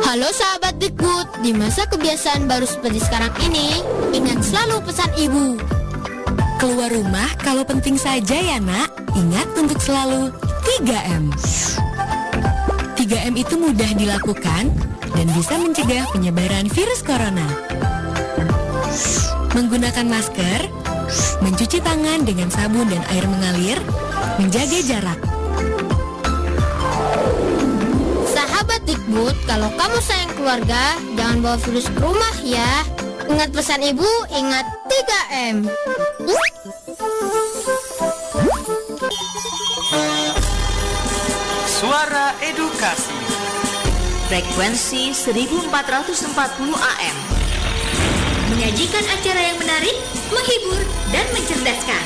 Halo sahabat Dikbud, di masa kebiasaan baru seperti sekarang ini, ingat selalu pesan ibu. Keluar rumah kalau penting saja ya nak, ingat untuk selalu 3M. 3M itu mudah dilakukan dan bisa mencegah penyebaran virus corona. Menggunakan masker, mencuci tangan dengan sabun dan air mengalir, menjaga jarak. Sahabat Dikbud, kalau kamu sayang keluarga, jangan bawa virus ke rumah ya. Ingat pesan ibu, ingat 3M. Suara Edukasi Frekuensi 1440 AM Menyajikan acara yang menarik, menghibur, dan mencerdaskan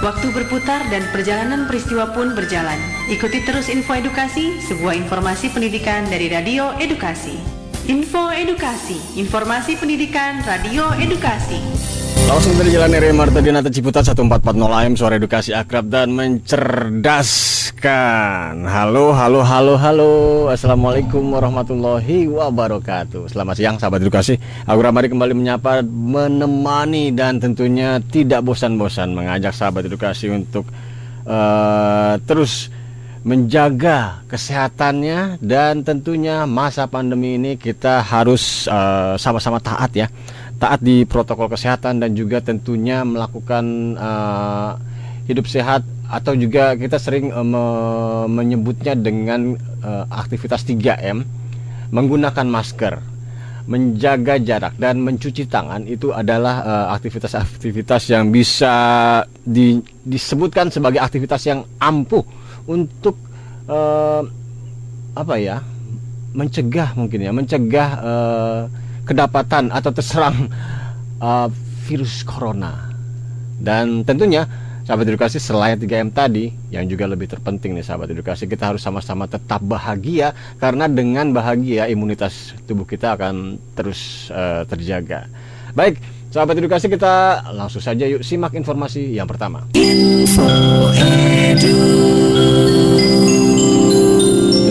Waktu berputar dan perjalanan peristiwa pun berjalan. Ikuti terus info edukasi, sebuah informasi pendidikan dari Radio Edukasi. Info Edukasi, informasi pendidikan Radio Edukasi. Langsung dari Jalan RE Marta Dinata Ciputat 1440 AM Suara edukasi akrab dan mencerdaskan Halo, halo, halo, halo. Assalamualaikum warahmatullahi wabarakatuh. Selamat siang sahabat edukasi Aku Ramadi kembali menyapa, menemani Dan tentunya tidak bosan-bosan Mengajak sahabat edukasi untuk uh, Terus menjaga kesehatannya Dan tentunya masa pandemi ini kita harus uh, sama-sama taat ya. Taat di protokol kesehatan dan juga tentunya melakukan uh, hidup sehat atau juga kita sering uh, me menyebutnya dengan uh, aktivitas 3M menggunakan masker menjaga jarak dan mencuci tangan itu adalah aktivitas-aktivitas uh, yang bisa di, disebutkan sebagai aktivitas yang ampuh untuk uh, apa ya mencegah mungkin ya mencegah uh, kedapatan atau terserang uh, virus corona. Dan tentunya sahabat edukasi selain 3M tadi yang juga lebih terpenting nih sahabat edukasi kita harus sama-sama tetap bahagia karena dengan bahagia imunitas tubuh kita akan terus uh, terjaga. Baik, sahabat edukasi kita langsung saja yuk simak informasi yang pertama. Info edu.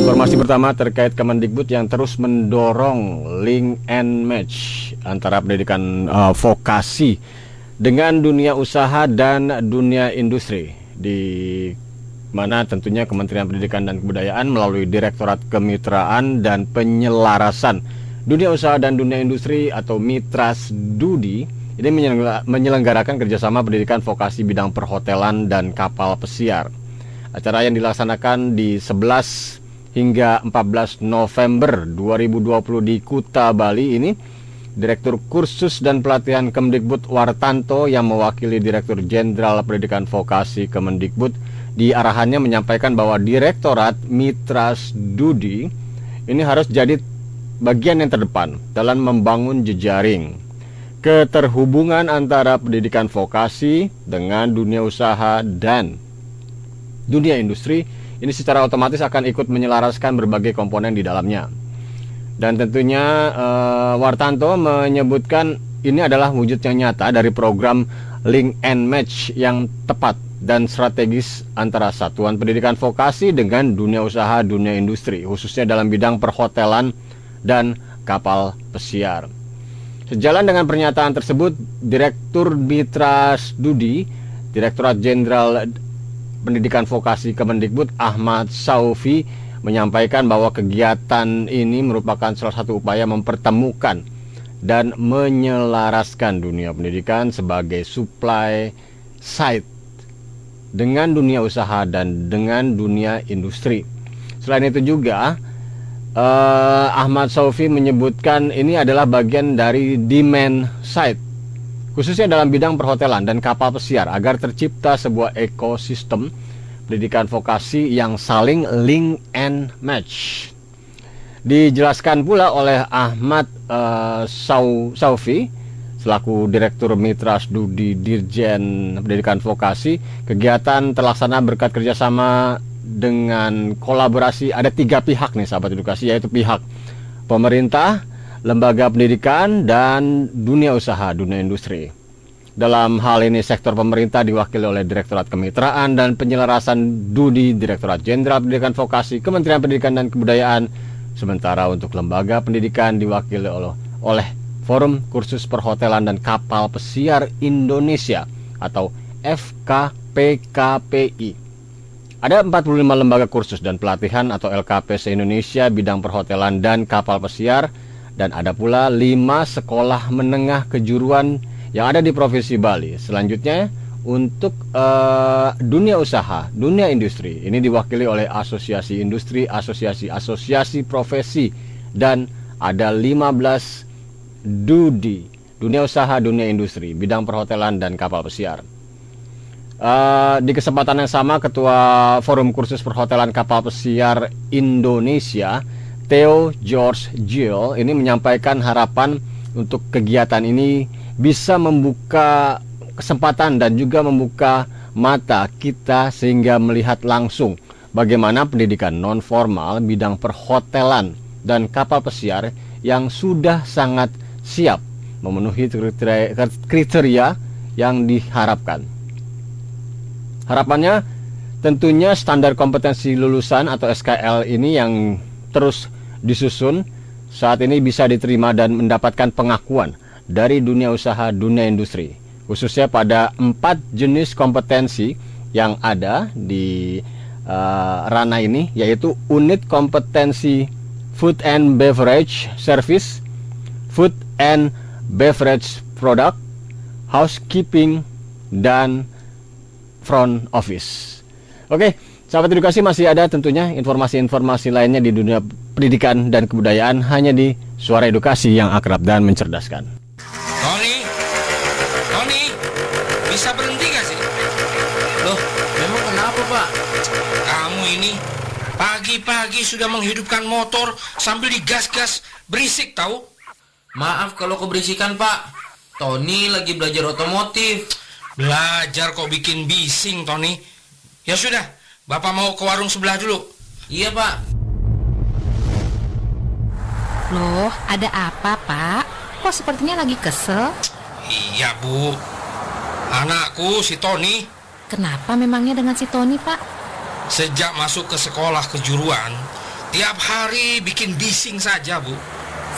Informasi pertama terkait Kemendikbud yang terus mendorong link and match antara pendidikan uh, vokasi dengan dunia usaha dan dunia industri di mana tentunya Kementerian Pendidikan dan Kebudayaan melalui Direktorat Kemitraan dan Penyelarasan Dunia Usaha dan Dunia Industri atau Mitras Dudi ini menyelenggarakan kerjasama pendidikan vokasi bidang perhotelan dan kapal pesiar. Acara yang dilaksanakan di 11 hingga 14 November 2020 di Kuta Bali ini Direktur Kursus dan Pelatihan Kemdikbud Wartanto yang mewakili Direktur Jenderal Pendidikan Vokasi Kemendikbud di arahannya menyampaikan bahwa Direktorat Mitras Dudi ini harus jadi bagian yang terdepan dalam membangun jejaring keterhubungan antara pendidikan vokasi dengan dunia usaha dan dunia industri ini secara otomatis akan ikut menyelaraskan berbagai komponen di dalamnya. Dan tentunya uh, Wartanto menyebutkan ini adalah wujud yang nyata dari program Link and Match yang tepat dan strategis antara satuan pendidikan vokasi dengan dunia usaha dunia industri khususnya dalam bidang perhotelan dan kapal pesiar. Sejalan dengan pernyataan tersebut, Direktur Mitras Dudi, Direktorat Jenderal Pendidikan Vokasi Kemendikbud Ahmad Saufi menyampaikan bahwa kegiatan ini merupakan salah satu upaya mempertemukan dan menyelaraskan dunia pendidikan sebagai supply side dengan dunia usaha dan dengan dunia industri. Selain itu juga uh, Ahmad Saufi menyebutkan ini adalah bagian dari demand side khususnya dalam bidang perhotelan dan kapal pesiar agar tercipta sebuah ekosistem pendidikan vokasi yang saling link and match. Dijelaskan pula oleh Ahmad uh, Sau Saufi selaku Direktur Mitra Studi Dirjen Pendidikan Vokasi, kegiatan terlaksana berkat kerjasama dengan kolaborasi ada tiga pihak nih sahabat edukasi yaitu pihak pemerintah, lembaga pendidikan, dan dunia usaha, dunia industri. Dalam hal ini sektor pemerintah diwakili oleh Direktorat Kemitraan dan Penyelarasan Dudi, Direktorat Jenderal Pendidikan Vokasi, Kementerian Pendidikan dan Kebudayaan. Sementara untuk lembaga pendidikan diwakili oleh, oleh Forum Kursus Perhotelan dan Kapal Pesiar Indonesia atau FKPKPI. Ada 45 lembaga kursus dan pelatihan atau LKP se-Indonesia bidang perhotelan dan kapal pesiar dan ada pula 5 sekolah menengah kejuruan yang ada di Provinsi Bali. Selanjutnya untuk uh, dunia usaha, dunia industri ini diwakili oleh asosiasi industri, asosiasi-asosiasi profesi dan ada 15 dudi, dunia usaha, dunia industri, bidang perhotelan dan kapal pesiar. Uh, di kesempatan yang sama Ketua Forum Kursus Perhotelan Kapal Pesiar Indonesia Theo George Jill ini menyampaikan harapan untuk kegiatan ini bisa membuka kesempatan dan juga membuka mata kita sehingga melihat langsung bagaimana pendidikan non formal bidang perhotelan dan kapal pesiar yang sudah sangat siap memenuhi kriteria yang diharapkan. Harapannya tentunya standar kompetensi lulusan atau SKL ini yang terus disusun saat ini bisa diterima dan mendapatkan pengakuan dari dunia usaha, dunia industri, khususnya pada empat jenis kompetensi yang ada di uh, ranah ini, yaitu unit kompetensi food and beverage service, food and beverage product, housekeeping, dan front office. Oke, sahabat edukasi masih ada tentunya informasi-informasi lainnya di dunia pendidikan dan kebudayaan hanya di Suara Edukasi yang akrab dan mencerdaskan. Bisa berhenti gak sih? Loh, memang kenapa pak? Kamu ini pagi-pagi sudah menghidupkan motor sambil digas-gas berisik tahu? Maaf kalau keberisikan pak. Tony lagi belajar otomotif. Belajar kok bikin bising Tony. Ya sudah, Bapak mau ke warung sebelah dulu. Iya pak. Loh, ada apa pak? Kok sepertinya lagi kesel? Iya bu, Anakku si Tony. Kenapa memangnya dengan si Tony, Pak? Sejak masuk ke sekolah kejuruan, tiap hari bikin bising saja, Bu.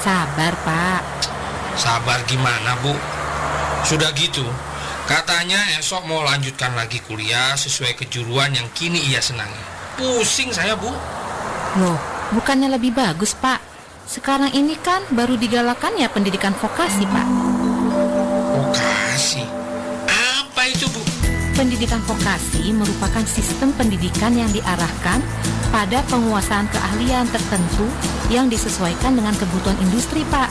Sabar, Pak. Sabar gimana, Bu? Sudah gitu, katanya esok mau lanjutkan lagi kuliah sesuai kejuruan yang kini ia senangi. Pusing saya, Bu. Loh, bukannya lebih bagus, Pak? Sekarang ini kan baru digalakan ya pendidikan vokasi, Pak. Vokasi? Pendidikan vokasi merupakan sistem pendidikan yang diarahkan pada penguasaan keahlian tertentu yang disesuaikan dengan kebutuhan industri, Pak.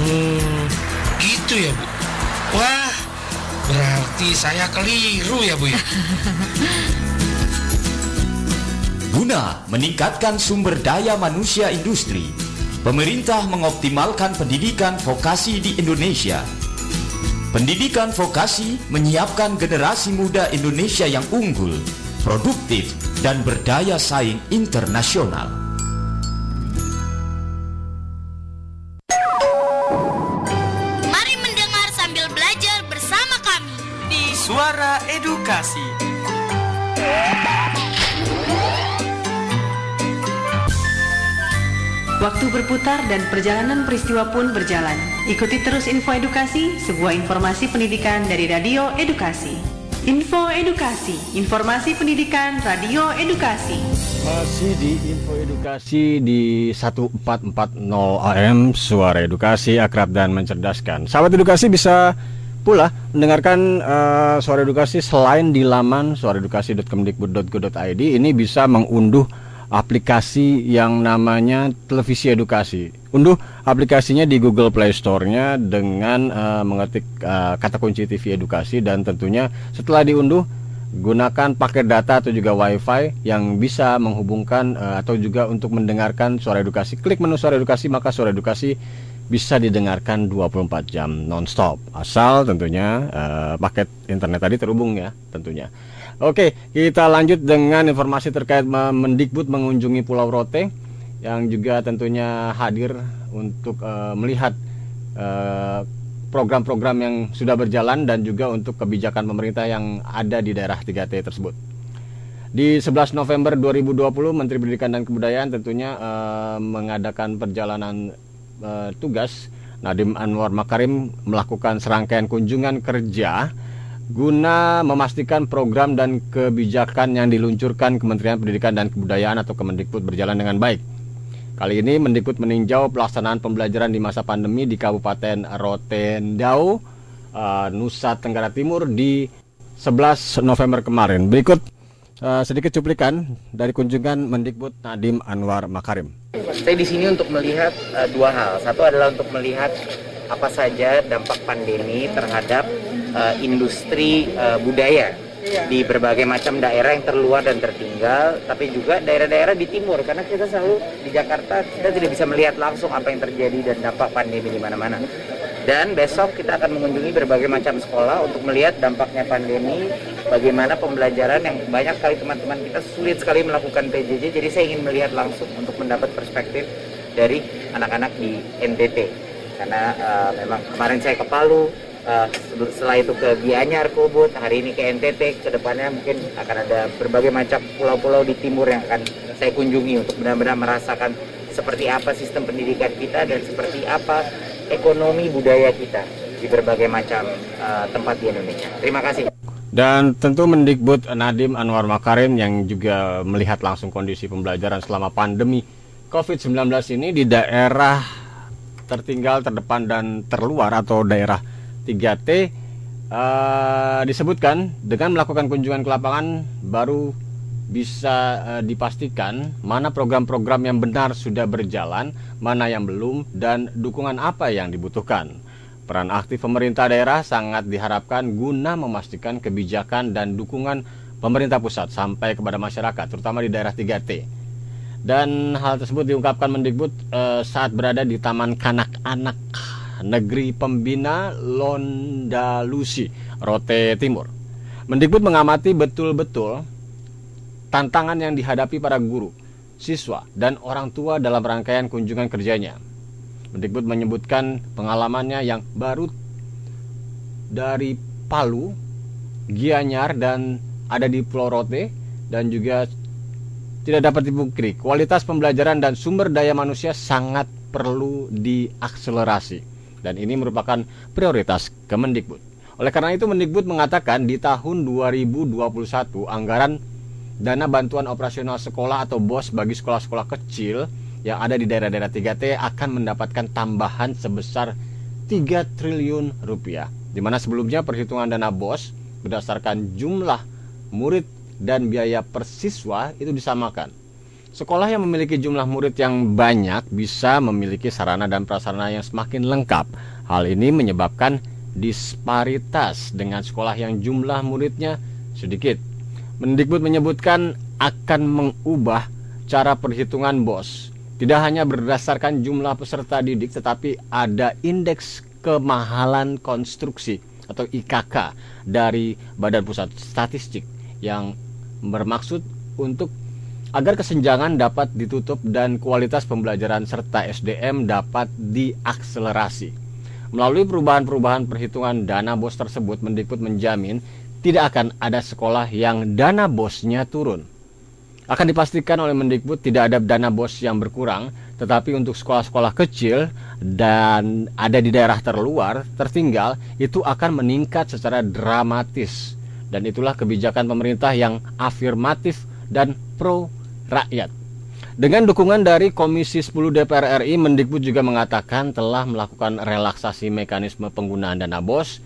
Hmm, gitu ya, Bu. Wah, berarti saya keliru ya, Bu ya. Guna meningkatkan sumber daya manusia industri, pemerintah mengoptimalkan pendidikan vokasi di Indonesia Pendidikan vokasi menyiapkan generasi muda Indonesia yang unggul, produktif, dan berdaya saing internasional. Mari mendengar sambil belajar bersama kami di Suara Edukasi. Waktu berputar dan perjalanan peristiwa pun berjalan. Ikuti terus info edukasi, sebuah informasi pendidikan dari Radio Edukasi. Info Edukasi, informasi pendidikan Radio Edukasi. Masih di Info Edukasi di 1440 AM Suara Edukasi akrab dan mencerdaskan. Sahabat edukasi bisa pula mendengarkan uh, Suara Edukasi selain di laman suaraedukasi.kemdikbud.go.id ini bisa mengunduh aplikasi yang namanya televisi edukasi. Unduh aplikasinya di Google Play Store-nya dengan uh, mengetik uh, kata kunci TV edukasi dan tentunya setelah diunduh gunakan paket data atau juga WiFi yang bisa menghubungkan uh, atau juga untuk mendengarkan suara edukasi. Klik menu suara edukasi maka suara edukasi bisa didengarkan 24 jam nonstop asal tentunya uh, paket internet tadi terhubung ya tentunya. Oke, kita lanjut dengan informasi terkait Mendikbud mengunjungi Pulau Rote yang juga tentunya hadir untuk uh, melihat uh, program-program yang sudah berjalan dan juga untuk kebijakan pemerintah yang ada di daerah 3T tersebut. Di 11 November 2020 Menteri Pendidikan dan Kebudayaan tentunya uh, mengadakan perjalanan uh, tugas Nadiem Anwar Makarim melakukan serangkaian kunjungan kerja guna memastikan program dan kebijakan yang diluncurkan Kementerian Pendidikan dan Kebudayaan atau Kemendikbud berjalan dengan baik. Kali ini Mendikbud meninjau pelaksanaan pembelajaran di masa pandemi di Kabupaten Rotendao, uh, Nusa Tenggara Timur di 11 November kemarin. Berikut uh, sedikit cuplikan dari kunjungan Mendikbud Nadiem Anwar Makarim. Saya di sini untuk melihat uh, dua hal. Satu adalah untuk melihat apa saja dampak pandemi terhadap industri budaya iya. di berbagai macam daerah yang terluar dan tertinggal, tapi juga daerah-daerah di timur karena kita selalu di Jakarta kita tidak bisa melihat langsung apa yang terjadi dan dampak pandemi di mana-mana. Dan besok kita akan mengunjungi berbagai macam sekolah untuk melihat dampaknya pandemi, bagaimana pembelajaran yang banyak kali teman-teman kita sulit sekali melakukan PJJ. Jadi saya ingin melihat langsung untuk mendapat perspektif dari anak-anak di NTT karena uh, memang kemarin saya ke Palu uh, setelah itu ke Gianyar Kubut hari ini ke NTT ke depannya mungkin akan ada berbagai macam pulau-pulau di timur yang akan saya kunjungi untuk benar-benar merasakan seperti apa sistem pendidikan kita dan seperti apa ekonomi budaya kita di berbagai macam uh, tempat di Indonesia. Terima kasih. Dan tentu Mendikbud Nadim Anwar Makarim yang juga melihat langsung kondisi pembelajaran selama pandemi COVID-19 ini di daerah tertinggal, terdepan dan terluar atau daerah 3T uh, eh, disebutkan dengan melakukan kunjungan ke lapangan baru bisa uh, dipastikan mana program-program yang benar sudah berjalan, mana yang belum dan dukungan apa yang dibutuhkan. Peran aktif pemerintah daerah sangat diharapkan guna memastikan kebijakan dan dukungan pemerintah pusat sampai kepada masyarakat, terutama di daerah 3T dan hal tersebut diungkapkan Mendikbud eh, saat berada di Taman Kanak-Anak Negeri Pembina Londalusi, Rote Timur. Mendikbud mengamati betul-betul tantangan yang dihadapi para guru, siswa, dan orang tua dalam rangkaian kunjungan kerjanya. Mendikbud menyebutkan pengalamannya yang baru dari Palu, Gianyar, dan ada di Pulau Rote, dan juga tidak dapat dipungkiri, kualitas pembelajaran dan sumber daya manusia sangat perlu diakselerasi. Dan ini merupakan prioritas Kemendikbud. Oleh karena itu Mendikbud mengatakan di tahun 2021 anggaran dana bantuan operasional sekolah atau BOS bagi sekolah-sekolah kecil yang ada di daerah-daerah 3T akan mendapatkan tambahan sebesar 3 triliun rupiah. Di mana sebelumnya perhitungan dana BOS berdasarkan jumlah murid dan biaya per siswa itu disamakan. Sekolah yang memiliki jumlah murid yang banyak bisa memiliki sarana dan prasarana yang semakin lengkap. Hal ini menyebabkan disparitas dengan sekolah yang jumlah muridnya sedikit. Mendikbud menyebutkan akan mengubah cara perhitungan BOS. Tidak hanya berdasarkan jumlah peserta didik tetapi ada indeks kemahalan konstruksi atau IKK dari Badan Pusat Statistik yang bermaksud untuk agar kesenjangan dapat ditutup dan kualitas pembelajaran serta SDM dapat diakselerasi. Melalui perubahan-perubahan perhitungan dana bos tersebut, Mendikbud menjamin tidak akan ada sekolah yang dana bosnya turun. Akan dipastikan oleh Mendikbud tidak ada dana bos yang berkurang, tetapi untuk sekolah-sekolah kecil dan ada di daerah terluar, tertinggal, itu akan meningkat secara dramatis dan itulah kebijakan pemerintah yang afirmatif dan pro rakyat. Dengan dukungan dari Komisi 10 DPR RI, Mendikbud juga mengatakan telah melakukan relaksasi mekanisme penggunaan dana BOS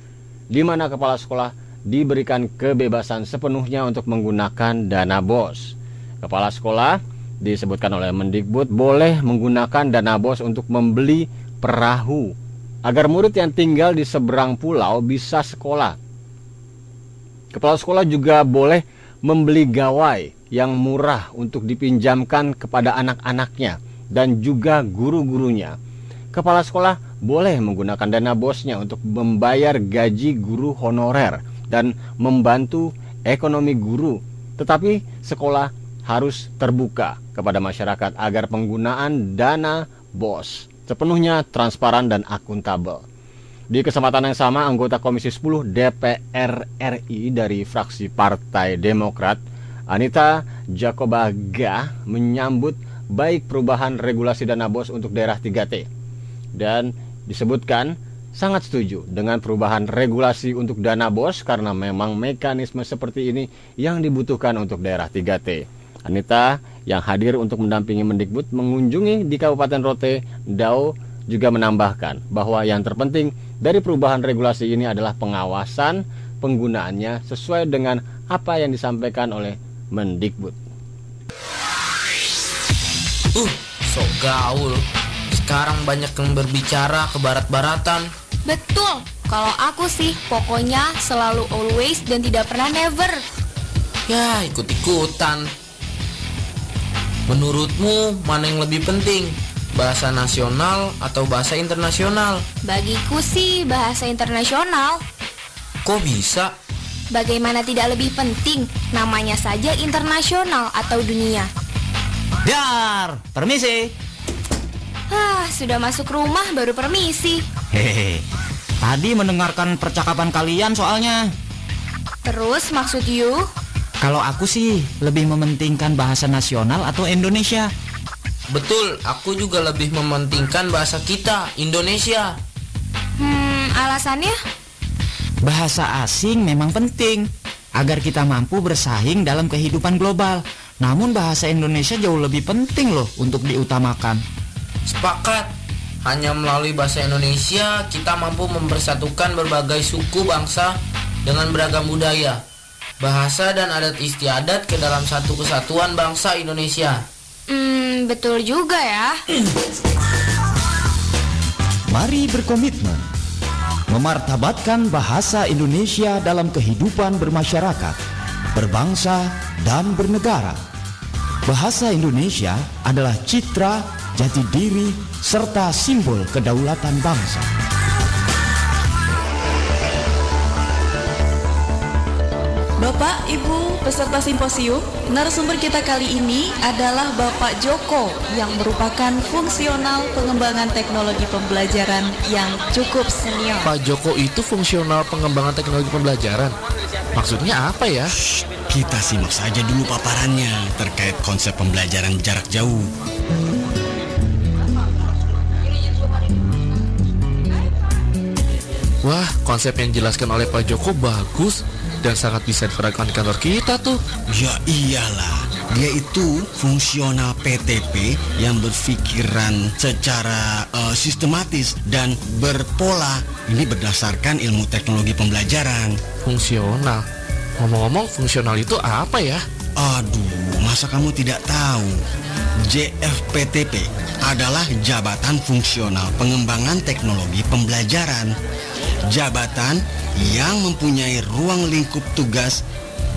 di mana kepala sekolah diberikan kebebasan sepenuhnya untuk menggunakan dana BOS. Kepala sekolah disebutkan oleh Mendikbud boleh menggunakan dana BOS untuk membeli perahu agar murid yang tinggal di seberang pulau bisa sekolah Kepala sekolah juga boleh membeli gawai yang murah untuk dipinjamkan kepada anak-anaknya dan juga guru-gurunya. Kepala sekolah boleh menggunakan dana bosnya untuk membayar gaji guru honorer dan membantu ekonomi guru. Tetapi sekolah harus terbuka kepada masyarakat agar penggunaan dana bos sepenuhnya transparan dan akuntabel. Di kesempatan yang sama, anggota Komisi 10 DPR RI dari fraksi Partai Demokrat, Anita Jakobaga menyambut baik perubahan regulasi dana bos untuk daerah 3T. Dan disebutkan sangat setuju dengan perubahan regulasi untuk dana bos karena memang mekanisme seperti ini yang dibutuhkan untuk daerah 3T. Anita yang hadir untuk mendampingi Mendikbud mengunjungi di Kabupaten Rote, Dau juga menambahkan bahwa yang terpenting dari perubahan regulasi ini adalah pengawasan penggunaannya sesuai dengan apa yang disampaikan oleh Mendikbud. Uh, so gaul. Sekarang banyak yang berbicara ke barat-baratan. Betul. Kalau aku sih pokoknya selalu always dan tidak pernah never. Ya, ikut-ikutan. Menurutmu mana yang lebih penting? Bahasa nasional atau bahasa internasional? Bagiku sih bahasa internasional. Kok bisa? Bagaimana tidak lebih penting? Namanya saja internasional atau dunia. Dar, permisi. Ah, sudah masuk rumah baru permisi. Hehehe. Tadi mendengarkan percakapan kalian soalnya. Terus maksud you? Kalau aku sih lebih mementingkan bahasa nasional atau Indonesia. Betul, aku juga lebih mementingkan bahasa kita, Indonesia. Hmm, alasannya? Bahasa asing memang penting agar kita mampu bersaing dalam kehidupan global. Namun bahasa Indonesia jauh lebih penting loh untuk diutamakan. Sepakat. Hanya melalui bahasa Indonesia kita mampu mempersatukan berbagai suku bangsa dengan beragam budaya, bahasa dan adat istiadat ke dalam satu kesatuan bangsa Indonesia. Hmm, betul juga ya. Mari berkomitmen memartabatkan bahasa Indonesia dalam kehidupan bermasyarakat, berbangsa, dan bernegara. Bahasa Indonesia adalah citra, jati diri, serta simbol kedaulatan bangsa. Bapak, Ibu, peserta simposium, narasumber kita kali ini adalah Bapak Joko yang merupakan fungsional pengembangan teknologi pembelajaran yang cukup senior. Pak Joko itu fungsional pengembangan teknologi pembelajaran. Maksudnya apa ya? Shh, kita simak saja dulu paparannya terkait konsep pembelajaran jarak jauh. Wah, konsep yang dijelaskan oleh Pak Joko bagus dan sangat bisa diterapkan di kantor kita tuh. Ya iyalah, dia itu fungsional PTP yang berpikiran secara uh, sistematis dan berpola. Ini berdasarkan ilmu teknologi pembelajaran. Fungsional. Ngomong-ngomong, fungsional itu apa ya? Aduh, masa kamu tidak tahu? JFPTP adalah Jabatan Fungsional Pengembangan Teknologi Pembelajaran. Jabatan yang mempunyai ruang lingkup tugas,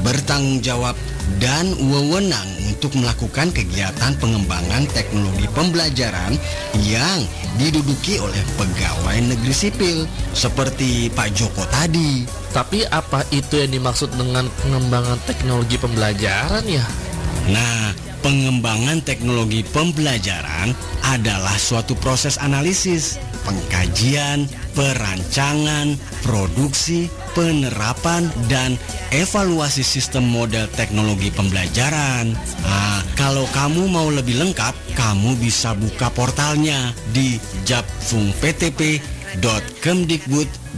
bertanggung jawab, dan wewenang untuk melakukan kegiatan pengembangan teknologi pembelajaran yang diduduki oleh pegawai negeri sipil seperti Pak Joko tadi. Tapi apa itu yang dimaksud dengan pengembangan teknologi pembelajaran ya? Nah, pengembangan teknologi pembelajaran adalah suatu proses analisis, pengkajian, perancangan, produksi, penerapan, dan evaluasi sistem model teknologi pembelajaran. Nah, kalau kamu mau lebih lengkap, kamu bisa buka portalnya di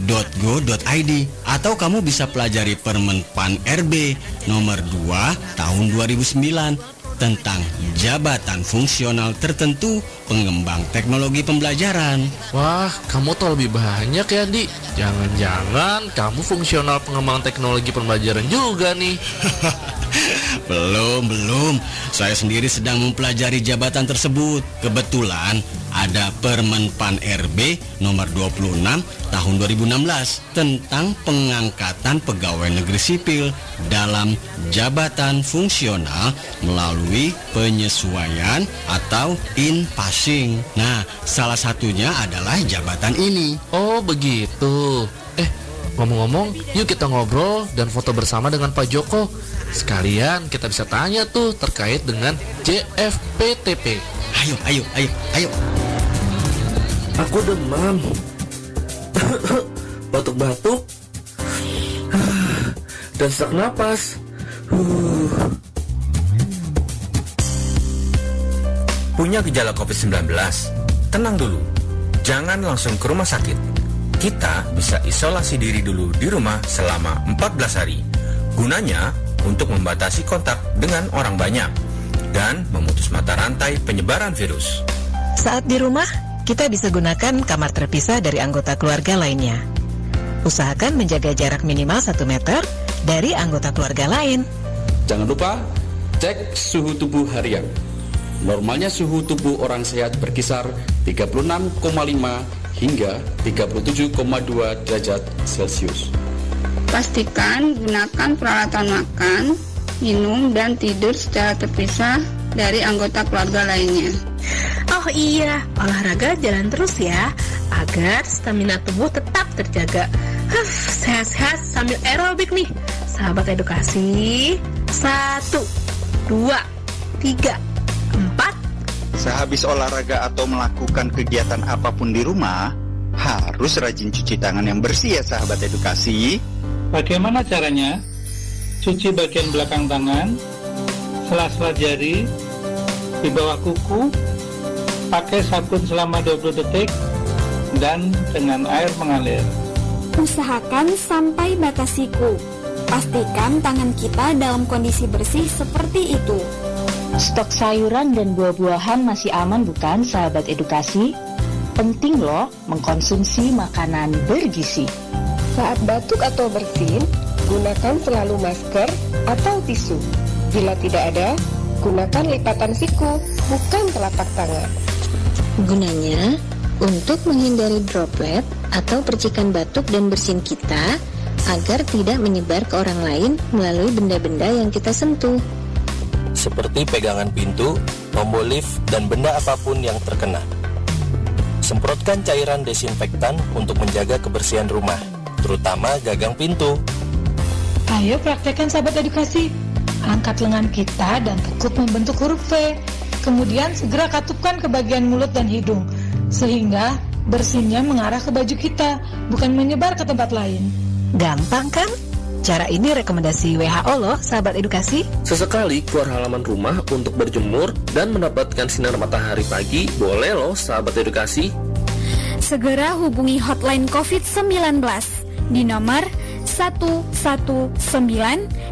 japfungptp.kemdikbud.go.id atau kamu bisa pelajari Permen PAN RB nomor 2 tahun 2009 tentang jabatan fungsional tertentu pengembang teknologi pembelajaran. Wah, kamu tahu lebih banyak ya, Di. Jangan-jangan kamu fungsional pengembang teknologi pembelajaran juga nih. belum, belum. Saya sendiri sedang mempelajari jabatan tersebut. Kebetulan ada Permen PAN RB nomor 26 tahun 2016 tentang pengangkatan pegawai negeri sipil dalam jabatan fungsional melalui penyesuaian atau in passing. Nah, salah satunya adalah jabatan ini. Oh, begitu. Eh, ngomong-ngomong, yuk kita ngobrol dan foto bersama dengan Pak Joko. Sekalian kita bisa tanya tuh terkait dengan JFPTP. Ayo, ayo, ayo, ayo. Aku demam. batuk-batuk, dan sesak napas. Huh. Punya gejala COVID-19? Tenang dulu, jangan langsung ke rumah sakit. Kita bisa isolasi diri dulu di rumah selama 14 hari. Gunanya untuk membatasi kontak dengan orang banyak dan memutus mata rantai penyebaran virus. Saat di rumah, kita bisa gunakan kamar terpisah dari anggota keluarga lainnya. Usahakan menjaga jarak minimal 1 meter dari anggota keluarga lain. Jangan lupa cek suhu tubuh harian. Normalnya suhu tubuh orang sehat berkisar 36,5 hingga 37,2 derajat Celcius. Pastikan gunakan peralatan makan, minum, dan tidur secara terpisah dari anggota keluarga lainnya. Oh iya, olahraga jalan terus ya, agar stamina tubuh tetap terjaga. Huff, sehat-sehat sambil aerobik nih. Sahabat edukasi, satu, dua, tiga. Sehabis olahraga atau melakukan kegiatan apa pun di rumah, harus rajin cuci tangan yang bersih ya sahabat edukasi. Bagaimana caranya? Cuci bagian belakang tangan, sela-sela jari, di bawah kuku, pakai sabun selama 20 detik, dan dengan air mengalir. Usahakan sampai batas siku. Pastikan tangan kita dalam kondisi bersih seperti itu. Stok sayuran dan buah-buahan masih aman bukan sahabat edukasi? Penting loh mengkonsumsi makanan bergizi. Saat batuk atau bersin, gunakan selalu masker atau tisu. Bila tidak ada, gunakan lipatan siku, bukan telapak tangan. Gunanya untuk menghindari droplet atau percikan batuk dan bersin kita agar tidak menyebar ke orang lain melalui benda-benda yang kita sentuh. Seperti pegangan pintu, tombol lift, dan benda apa pun yang terkena. Semprotkan cairan desinfektan untuk menjaga kebersihan rumah, terutama gagang pintu. Ayo praktekkan sahabat edukasi. Angkat lengan kita dan tekuk membentuk huruf V. Kemudian segera katupkan ke bagian mulut dan hidung. Sehingga bersinnya mengarah ke baju kita, bukan menyebar ke tempat lain. Gampang kan? Cara ini rekomendasi WHO loh, sahabat edukasi. Sesekali keluar halaman rumah untuk berjemur dan mendapatkan sinar matahari pagi, boleh loh sahabat edukasi. Segera hubungi hotline COVID-19 di nomor 119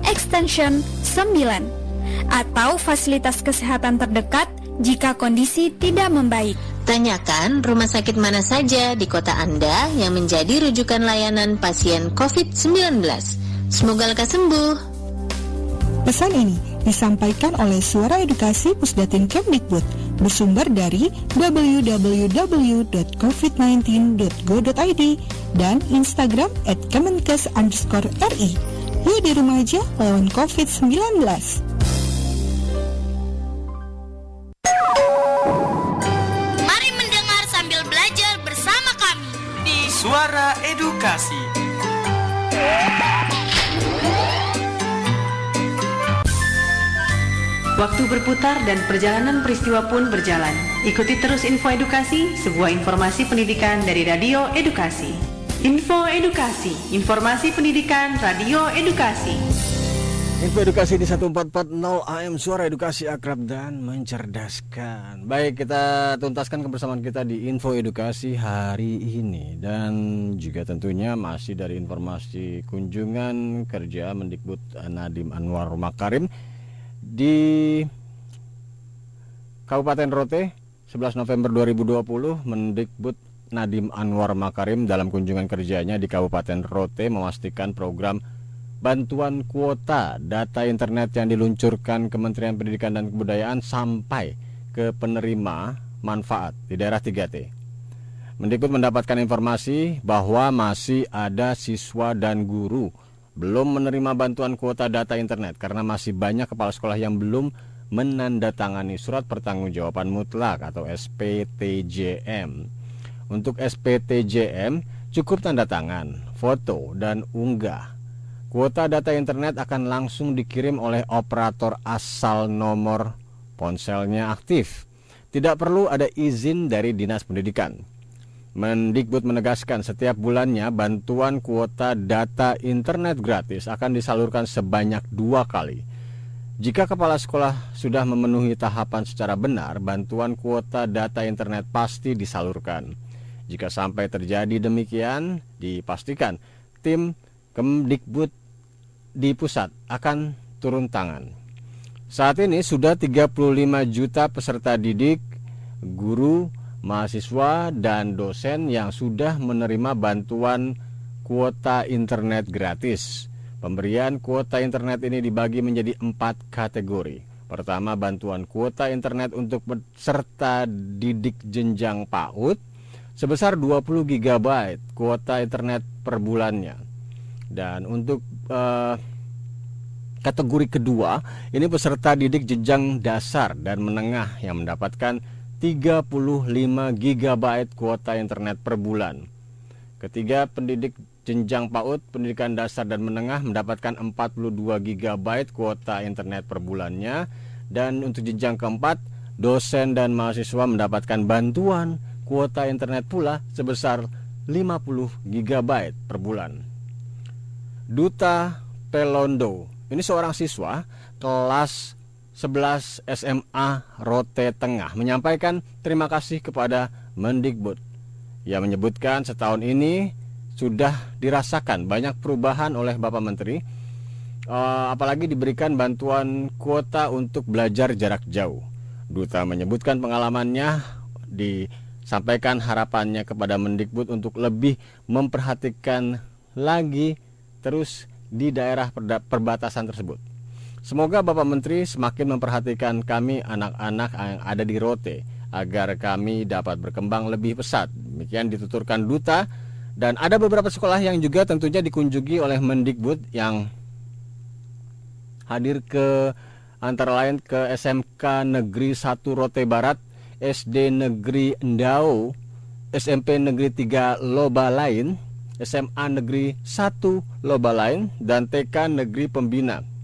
extension 9 atau fasilitas kesehatan terdekat jika kondisi tidak membaik. Tanyakan rumah sakit mana saja di kota Anda yang menjadi rujukan layanan pasien COVID-19. Semoga lekas sembuh. Pesan ini disampaikan oleh Suara Edukasi Pusdatin Kemdikbud bersumber dari www.covid19.go.id dan Instagram at Kemenkes underscore RI. Yuk di rumah aja lawan COVID-19. Waktu berputar dan perjalanan peristiwa pun berjalan. Ikuti terus info edukasi, sebuah informasi pendidikan dari Radio Edukasi. Info Edukasi, informasi pendidikan Radio Edukasi. Info edukasi di 1440 AM Suara Edukasi Akrab dan Mencerdaskan Baik kita tuntaskan kebersamaan kita di Info Edukasi hari ini Dan juga tentunya masih dari informasi kunjungan kerja Mendikbud Nadim Anwar Makarim Di Kabupaten Rote 11 November 2020 Mendikbud Nadim Anwar Makarim dalam kunjungan kerjanya di Kabupaten Rote memastikan program bantuan kuota data internet yang diluncurkan Kementerian Pendidikan dan Kebudayaan sampai ke penerima manfaat di daerah 3T. Mendikbud mendapatkan informasi bahwa masih ada siswa dan guru belum menerima bantuan kuota data internet karena masih banyak kepala sekolah yang belum menandatangani surat pertanggungjawaban mutlak atau SPTJM. Untuk SPTJM cukup tanda tangan, foto, dan unggah Kuota data internet akan langsung dikirim oleh operator asal nomor ponselnya aktif. Tidak perlu ada izin dari Dinas Pendidikan. Mendikbud menegaskan setiap bulannya bantuan kuota data internet gratis akan disalurkan sebanyak dua kali. Jika kepala sekolah sudah memenuhi tahapan secara benar, bantuan kuota data internet pasti disalurkan. Jika sampai terjadi demikian, dipastikan tim Kemdikbud di pusat akan turun tangan. Saat ini sudah 35 juta peserta didik, guru, mahasiswa, dan dosen yang sudah menerima bantuan kuota internet gratis. Pemberian kuota internet ini dibagi menjadi empat kategori. Pertama, bantuan kuota internet untuk peserta didik jenjang PAUD sebesar 20 GB kuota internet per bulannya. Dan untuk uh, kategori kedua, ini peserta didik jenjang dasar dan menengah yang mendapatkan 35 GB kuota internet per bulan. Ketiga, pendidik jenjang PAUD, pendidikan dasar dan menengah mendapatkan 42 GB kuota internet per bulannya. Dan untuk jenjang keempat, dosen dan mahasiswa mendapatkan bantuan kuota internet pula sebesar 50 GB per bulan. Duta Pelondo, ini seorang siswa kelas 11 SMA Rote Tengah menyampaikan terima kasih kepada Mendikbud. Ia menyebutkan setahun ini sudah dirasakan banyak perubahan oleh Bapak Menteri, uh, apalagi diberikan bantuan kuota untuk belajar jarak jauh. Duta menyebutkan pengalamannya disampaikan harapannya kepada Mendikbud untuk lebih memperhatikan lagi terus di daerah perbatasan tersebut. Semoga Bapak Menteri semakin memperhatikan kami anak-anak yang ada di Rote agar kami dapat berkembang lebih pesat. Demikian dituturkan duta dan ada beberapa sekolah yang juga tentunya dikunjungi oleh Mendikbud yang hadir ke antara lain ke SMK Negeri 1 Rote Barat, SD Negeri Endau, SMP Negeri 3 Loba Lain, SMA Negeri 1 Loba Lain, dan TK Negeri Pembina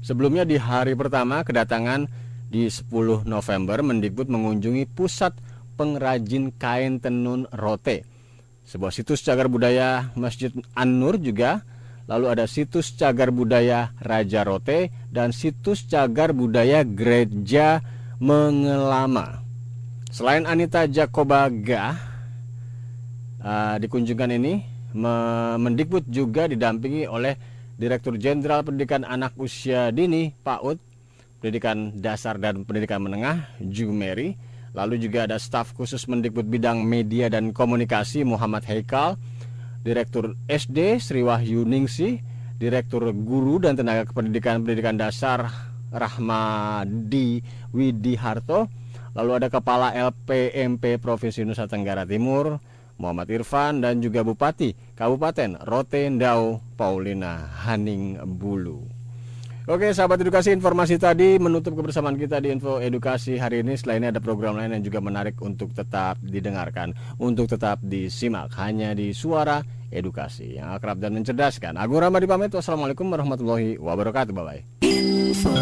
Sebelumnya di hari pertama kedatangan di 10 November Mendikbud mengunjungi pusat pengrajin kain tenun rote. Sebuah situs cagar budaya Masjid An-Nur juga Lalu ada situs cagar budaya Raja Rote dan situs cagar budaya Gereja Mengelama. Selain Anita Jakobaga uh, di ini, Mendikbud juga didampingi oleh Direktur Jenderal Pendidikan Anak Usia Dini PAUD Pendidikan Dasar dan Pendidikan Menengah Jumeri lalu juga ada staf khusus Mendikbud bidang media dan komunikasi Muhammad Heikal Direktur SD Sri Wahyu Ningsi Direktur Guru dan Tenaga Kependidikan Pendidikan Dasar Rahmadi Widiharto lalu ada Kepala LPMP Provinsi Nusa Tenggara Timur Muhammad Irfan dan juga Bupati Kabupaten Rotendau Paulina Haning Bulu. Oke sahabat edukasi informasi tadi menutup kebersamaan kita di info edukasi hari ini. Selain ada program lain yang juga menarik untuk tetap didengarkan Untuk tetap disimak. Hanya di suara edukasi. Yang akrab dan mencerdaskan. Agung Ramadi pamit. Wassalamualaikum warahmatullahi wabarakatuh. Bye bye Info